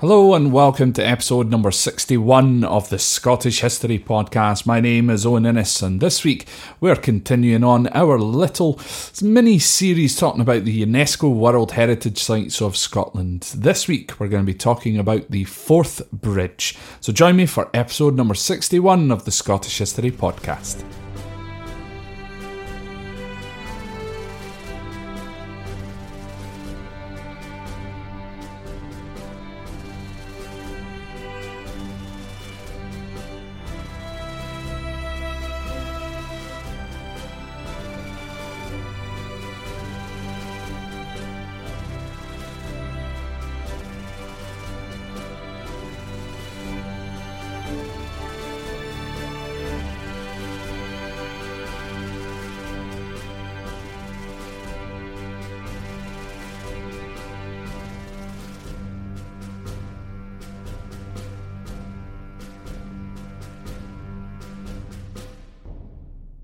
Hello and welcome to episode number 61 of the Scottish History Podcast. My name is Owen Innes and this week we're continuing on our little mini series talking about the UNESCO World Heritage Sites of Scotland. This week we're going to be talking about the Forth Bridge. So join me for episode number 61 of the Scottish History Podcast.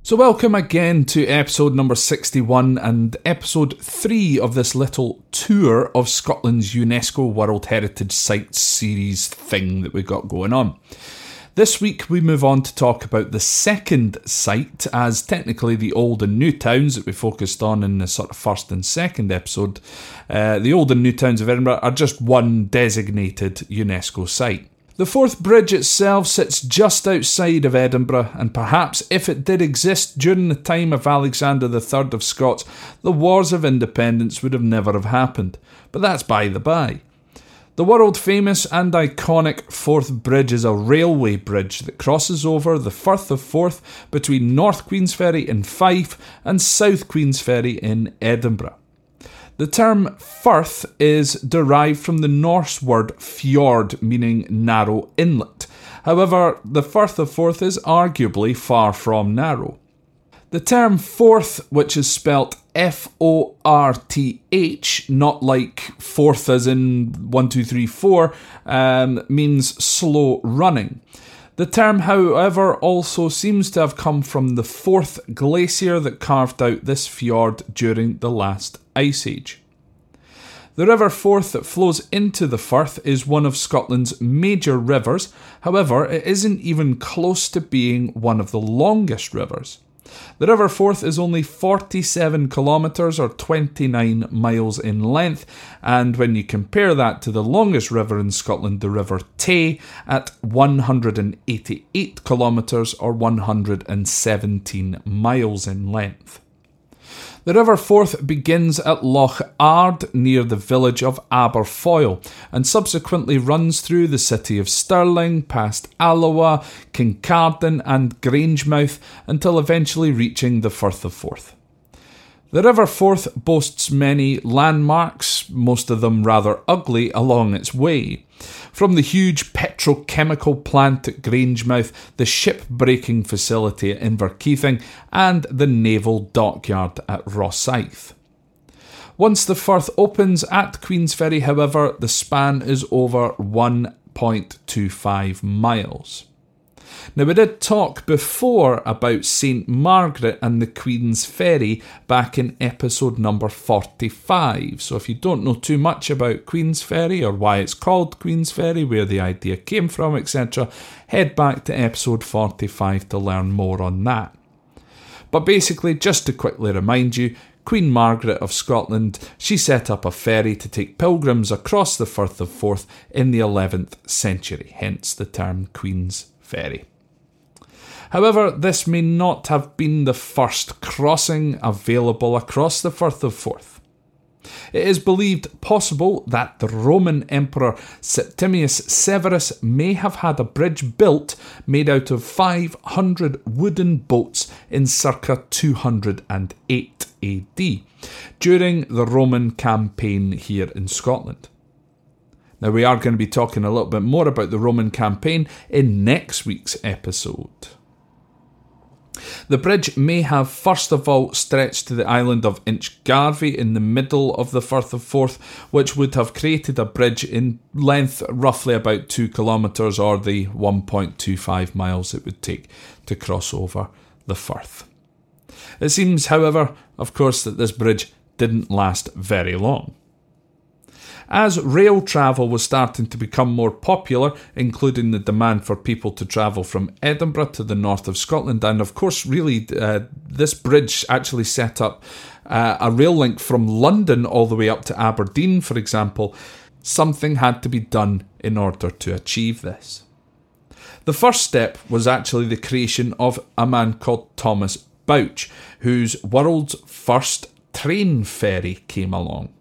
So, welcome again to episode number 61 and episode 3 of this little tour of Scotland's UNESCO World Heritage Sites series thing that we've got going on. This week we move on to talk about the second site, as technically the old and new towns that we focused on in the sort of first and second episode, uh, the old and new towns of Edinburgh are just one designated UNESCO site. The Forth Bridge itself sits just outside of Edinburgh, and perhaps if it did exist during the time of Alexander III of Scots, the Wars of Independence would have never have happened. But that's by the by. The world famous and iconic Forth Bridge is a railway bridge that crosses over the Firth of Forth between North Queensferry in Fife and South Queensferry in Edinburgh. The term firth is derived from the Norse word fjord, meaning narrow inlet. However, the Firth of Forth is arguably far from narrow. The term Forth, which is spelt F O R T H, not like fourth as in 1, 2, 3, 4, um, means slow running. The term, however, also seems to have come from the fourth glacier that carved out this fjord during the last ice age. The River Forth that flows into the Firth is one of Scotland's major rivers, however, it isn't even close to being one of the longest rivers. The River Forth is only 47 kilometres or 29 miles in length, and when you compare that to the longest river in Scotland, the River Tay, at 188 kilometres or 117 miles in length. The River Forth begins at Loch Ard near the village of Aberfoyle and subsequently runs through the city of Stirling, past Alloa, Kincardine, and Grangemouth until eventually reaching the Firth of Forth. The River Forth boasts many landmarks, most of them rather ugly, along its way. From the huge petrochemical plant at Grangemouth, the ship-breaking facility at Inverkeithing, and the naval dockyard at Rosyth. Once the Firth opens at Queensferry, however, the span is over 1.25 miles. Now, we did talk before about St Margaret and the Queen's Ferry back in episode number 45. So, if you don't know too much about Queen's Ferry or why it's called Queen's Ferry, where the idea came from, etc., head back to episode 45 to learn more on that. But basically, just to quickly remind you, Queen Margaret of Scotland, she set up a ferry to take pilgrims across the Firth of Forth in the 11th century, hence the term Queen's Ferry. However, this may not have been the first crossing available across the Firth of Forth. It is believed possible that the Roman Emperor Septimius Severus may have had a bridge built made out of 500 wooden boats in circa 208 AD. During the Roman campaign here in Scotland. Now, we are going to be talking a little bit more about the Roman campaign in next week's episode. The bridge may have first of all stretched to the island of Inchgarvie in the middle of the Firth of Forth, which would have created a bridge in length roughly about 2 kilometres or the 1.25 miles it would take to cross over the Firth. It seems, however, of course, that this bridge didn't last very long. As rail travel was starting to become more popular, including the demand for people to travel from Edinburgh to the north of Scotland, and of course, really, uh, this bridge actually set up uh, a rail link from London all the way up to Aberdeen, for example, something had to be done in order to achieve this. The first step was actually the creation of a man called Thomas Bouch, whose world's first train ferry came along.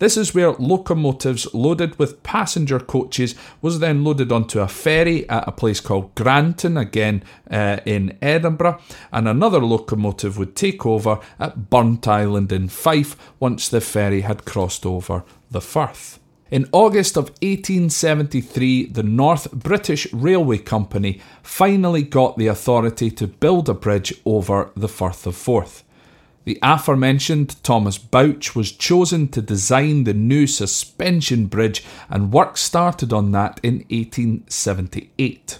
This is where locomotives loaded with passenger coaches was then loaded onto a ferry at a place called Granton, again uh, in Edinburgh, and another locomotive would take over at Burntisland in Fife once the ferry had crossed over the Firth. In August of 1873, the North British Railway Company finally got the authority to build a bridge over the Firth of Forth. The aforementioned Thomas Bouch was chosen to design the new suspension bridge, and work started on that in 1878.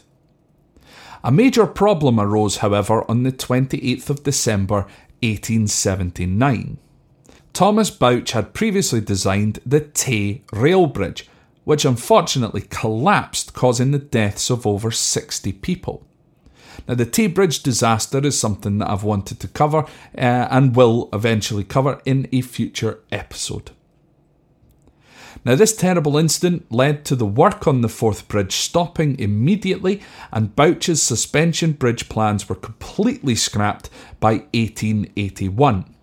A major problem arose, however, on the 28th of December 1879. Thomas Bouch had previously designed the Tay Rail Bridge, which unfortunately collapsed, causing the deaths of over 60 people. Now, the Tay Bridge disaster is something that I've wanted to cover uh, and will eventually cover in a future episode. Now, this terrible incident led to the work on the Forth bridge stopping immediately, and Bouch's suspension bridge plans were completely scrapped by 1881.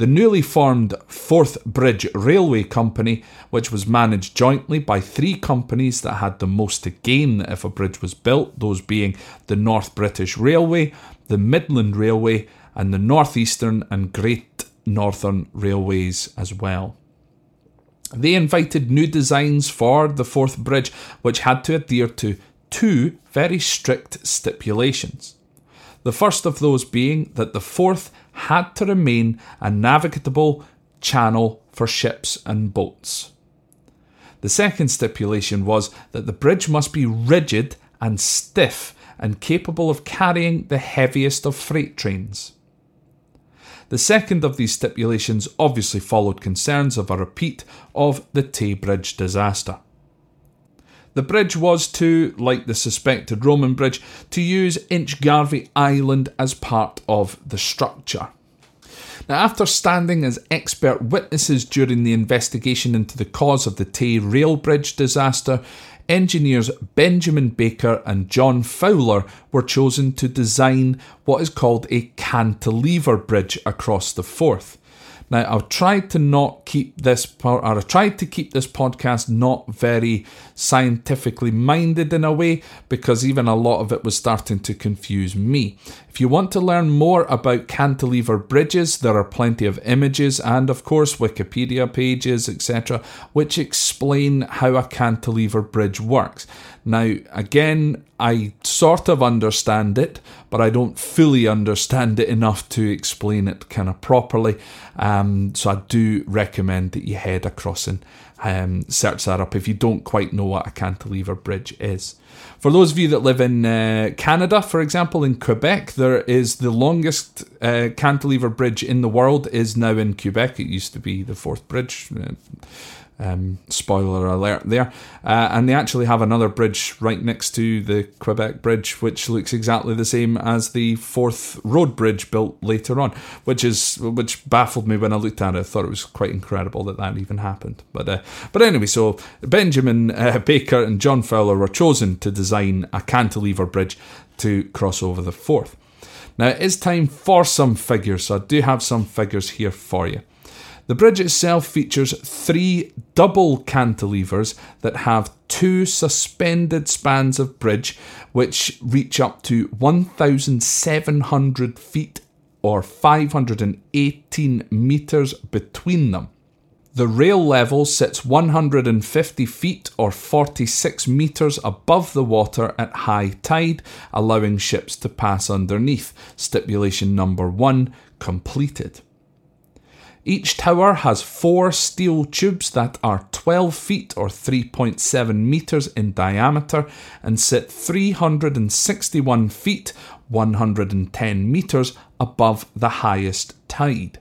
The newly formed Forth Bridge Railway Company, which was managed jointly by three companies that had the most to gain if a bridge was built, those being the North British Railway, the Midland Railway, and the North Eastern and Great Northern Railways as well. They invited new designs for the Forth Bridge, which had to adhere to two very strict stipulations. The first of those being that the Forth had to remain a navigable channel for ships and boats. The second stipulation was that the bridge must be rigid and stiff and capable of carrying the heaviest of freight trains. The second of these stipulations obviously followed concerns of a repeat of the Tay Bridge disaster. The bridge was to, like the suspected Roman bridge, to use Inchgarvie Island as part of the structure. Now, after standing as expert witnesses during the investigation into the cause of the Tay Rail Bridge disaster, engineers Benjamin Baker and John Fowler were chosen to design what is called a cantilever bridge across the Forth. Now, I've tried to not keep this or I've tried to keep this podcast not very scientifically minded in a way, because even a lot of it was starting to confuse me. If you want to learn more about cantilever bridges, there are plenty of images and, of course, Wikipedia pages, etc., which explain how a cantilever bridge works. Now, again, I sort of understand it, but I don't fully understand it enough to explain it kind of properly. Um, so I do recommend that you head across and um, search that up if you don't quite know what a cantilever bridge is. For those of you that live in uh, Canada, for example, in Quebec, there is the longest uh, cantilever bridge in the world is now in Quebec. It used to be the Forth Bridge. Um, spoiler alert there. Uh, and they actually have another bridge right next to the Quebec Bridge, which looks exactly the same as the Forth road bridge built later on, which is which baffled me when I looked at it. I thought it was quite incredible that that even happened. But uh, but anyway, so Benjamin uh, Baker and John Fowler were chosen to design a cantilever bridge to cross over the Forth. Now it is time for some figures, so I do have some figures here for you. The bridge itself features three double cantilevers that have two suspended spans of bridge which reach up to 1,700 feet or 518 metres between them. The rail level sits 150 feet or 46 metres above the water at high tide, allowing ships to pass underneath. Stipulation number one completed. Each tower has four steel tubes that are 12 feet or 3.7 metres in diameter and sit 361 feet 110 metres above the highest tide.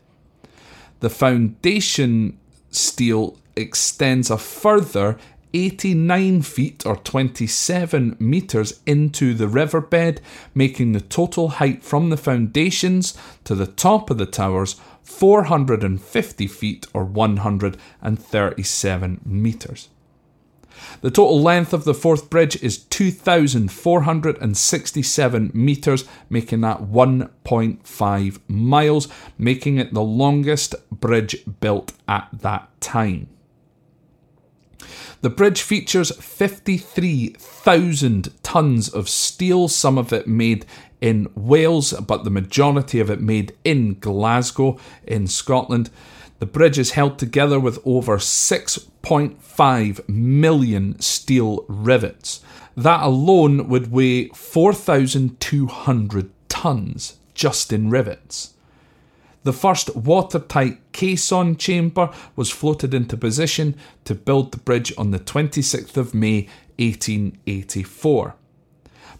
The foundation steel extends a further 89 feet or 27 metres into the riverbed, making the total height from the foundations to the top of the towers 450 feet or 137 metres. The total length of the Forth bridge is 2,467 metres, making that 1.5 miles, making it the longest bridge built at that time. The bridge features 53,000 tonnes of steel, some of it made in Wales, but the majority of it made in Glasgow, in Scotland. The bridge is held together with over 6.5 million steel rivets. That alone would weigh 4,200 tonnes just in rivets. The first watertight caisson chamber was floated into position to build the bridge on the 26th of May 1884.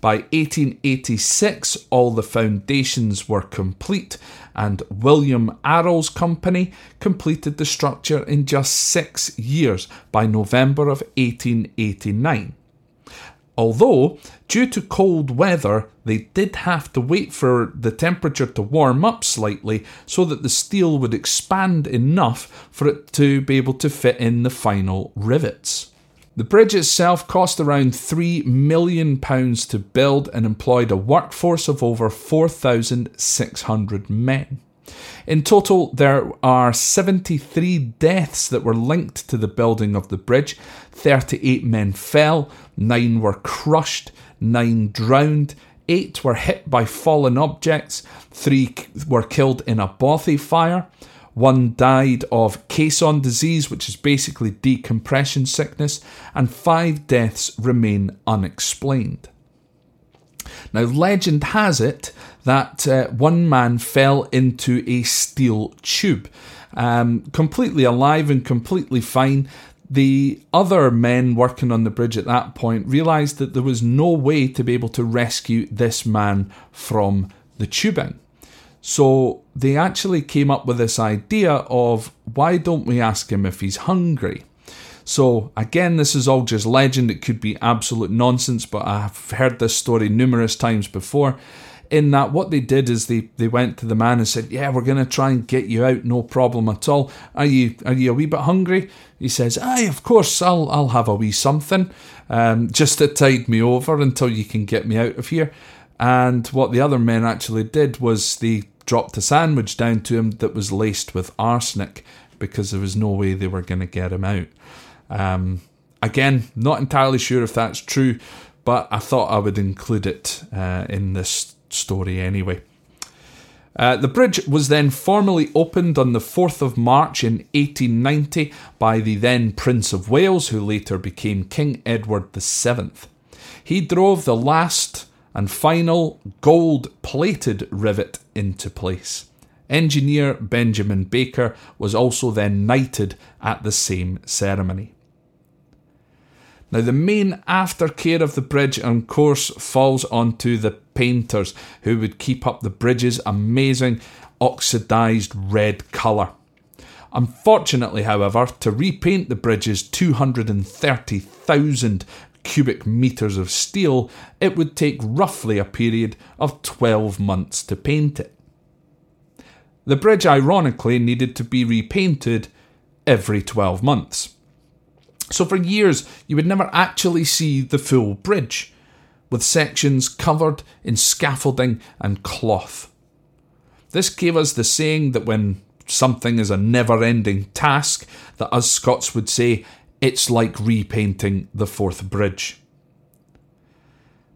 By 1886, all the foundations were complete, and William Arrol's company completed the structure in just six years by November of 1889. Although, due to cold weather, they did have to wait for the temperature to warm up slightly so that the steel would expand enough for it to be able to fit in the final rivets. The bridge itself cost around £3 million to build and employed a workforce of over 4,600 men. In total, there are 73 deaths that were linked to the building of the bridge. 38 men fell, 9 were crushed, 9 drowned, 8 were hit by fallen objects, 3 were killed in a bothy fire. One died of caisson disease, which is basically decompression sickness, and five deaths remain unexplained. Now, legend has it that uh, one man fell into a steel tube, um, completely alive and completely fine. The other men working on the bridge at that point realised that there was no way to be able to rescue this man from the tubing. So they actually came up with this idea of why don't we ask him if he's hungry? So again, this is all just legend. It could be absolute nonsense, but I've heard this story numerous times before. In that, what they did is they, they went to the man and said, "Yeah, we're going to try and get you out, no problem at all. Are you are you a wee bit hungry?" He says, "Aye, of course. I'll I'll have a wee something, um, just to tide me over until you can get me out of here." And what the other men actually did was they dropped a sandwich down to him that was laced with arsenic because there was no way they were going to get him out. Um, again, not entirely sure if that's true, but I thought I would include it uh, in this story anyway. Uh, the bridge was then formally opened on the 4th of March in 1890 by the then Prince of Wales, who later became King Edward VII. He drove the last and final gold plated rivet into place. Engineer Benjamin Baker was also then knighted at the same ceremony. Now, the main aftercare of the bridge, of course, falls onto the painters who would keep up the bridge's amazing oxidised red colour. Unfortunately, however, to repaint the bridge's 230,000 cubic metres of steel, it would take roughly a period of 12 months to paint it. The bridge, ironically, needed to be repainted every 12 months. So for years, you would never actually see the full bridge, with sections covered in scaffolding and cloth. This gave us the saying that when something is a never ending task, that us Scots would say, it's like repainting the Forth Bridge.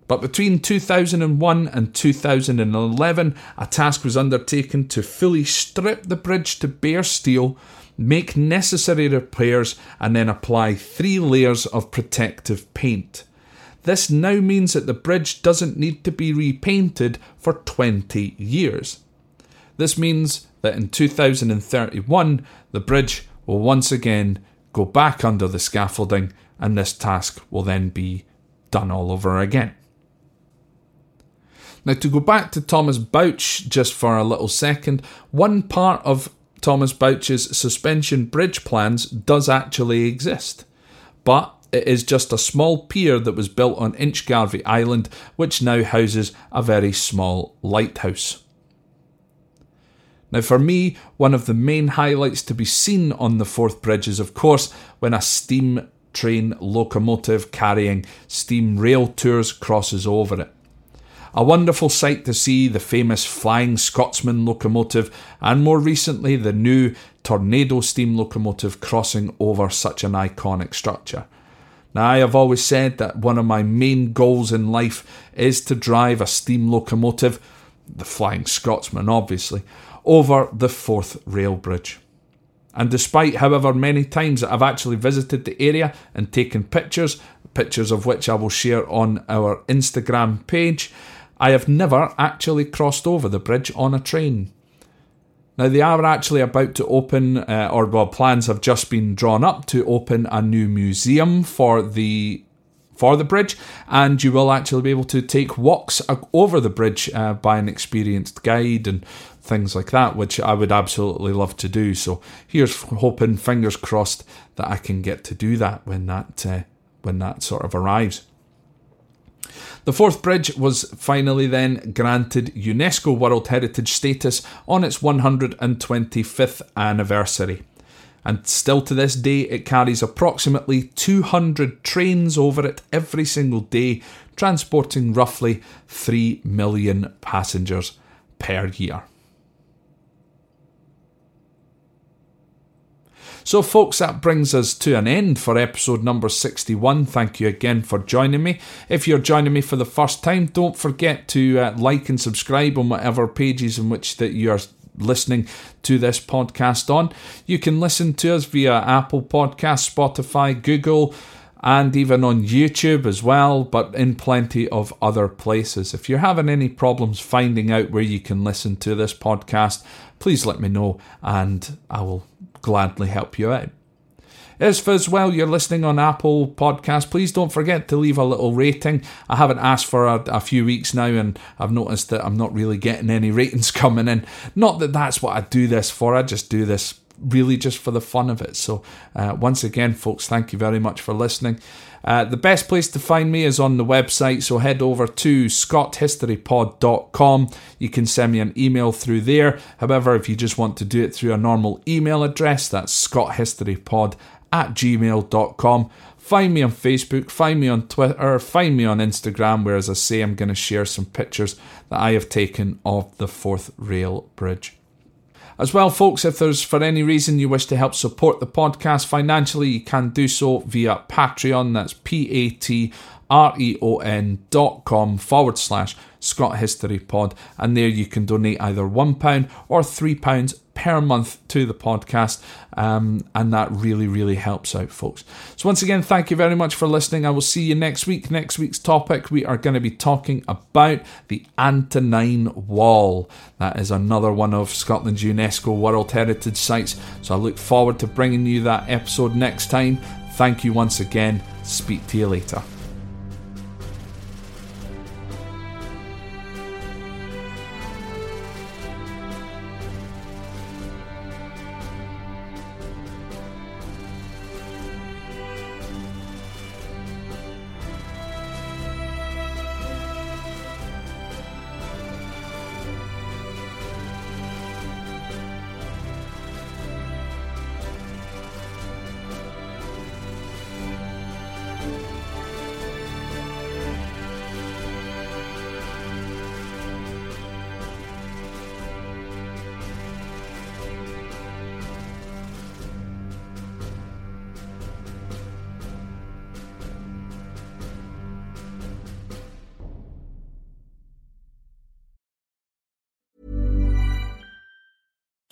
But between 2001 and 2011, a task was undertaken to fully strip the bridge to bare steel, make necessary repairs, and then apply three layers of protective paint. This now means that the bridge doesn't need to be repainted for 20 years. This means that in 2031, the bridge will once again go back under the scaffolding, and this task will then be done all over again. Now, to go back to Thomas Bouch just for a little second, one part of Thomas Bouch's suspension bridge plans does actually exist, but it is just a small pier that was built on Inchgarvie Island, which now houses a very small lighthouse. Now, for me, one of the main highlights to be seen on the Forth Bridge is, of course, when a steam train locomotive carrying steam rail tours crosses over it. A wonderful sight to see the famous Flying Scotsman locomotive and more recently the new Tornado steam locomotive crossing over such an iconic structure. Now, I have always said that one of my main goals in life is to drive a steam locomotive, the Flying Scotsman obviously, over the Forth Rail Bridge. And despite however many times that I've actually visited the area and taken pictures, pictures of which I will share on our Instagram page, I have never actually crossed over the bridge on a train. Now, they are actually about to open, uh, or well, plans have just been drawn up to open a new museum for the for the bridge, and you will actually be able to take walks over the bridge uh, by an experienced guide and things like that, which I would absolutely love to do. So here's hoping, fingers crossed, that I can get to do that when that uh, when that sort of arrives. The Forth bridge was finally then granted UNESCO World Heritage status on its 125th anniversary. And still to this day, it carries approximately 200 trains over it every single day, transporting roughly 3 million passengers per year. So, folks, that brings us to an end for episode number 61. Thank you again for joining me. If you're joining me for the first time, don't forget to uh, like and subscribe on whatever pages in which that you are listening to this podcast on. You can listen to us via Apple Podcast, Spotify, Google, and even on YouTube as well, but in plenty of other places. If you're having any problems finding out where you can listen to this podcast, please let me know and I will gladly help you out. If as well you're listening on Apple Podcast, please don't forget to leave a little rating. I haven't asked for a, a, few weeks now, and I've noticed that I'm not really getting any ratings coming in. Not that that's what I do this for. I just do this really just for the fun of it. So uh, once again, folks, thank you very much for listening. Uh, the best place to find me is on the website, so head over to scothistorypod.com. You can send me an email through there. However, if you just want to do it through a normal email address, that's scothistorypod at gmail.com. Find me on Facebook, find me on Twitter, find me on Instagram, where, as I say, I'm going to share some pictures that I have taken of the Forth Rail Bridge. As well, folks, if there's for any reason you wish to help support the podcast financially, you can do so via Patreon. That's P A T R E O N dot com forward slash Scott History Pod. And there you can donate either £1 or £3 per month to the podcast. Um, and that really, really helps out, folks. So, once again, thank you very much for listening. I will see you next week. Next week's topic, we are going to be talking about the Antonine Wall. That is another one of Scotland's UNESCO World Heritage Sites. So, I look forward to bringing you that episode next time. Thank you once again. Speak to you later.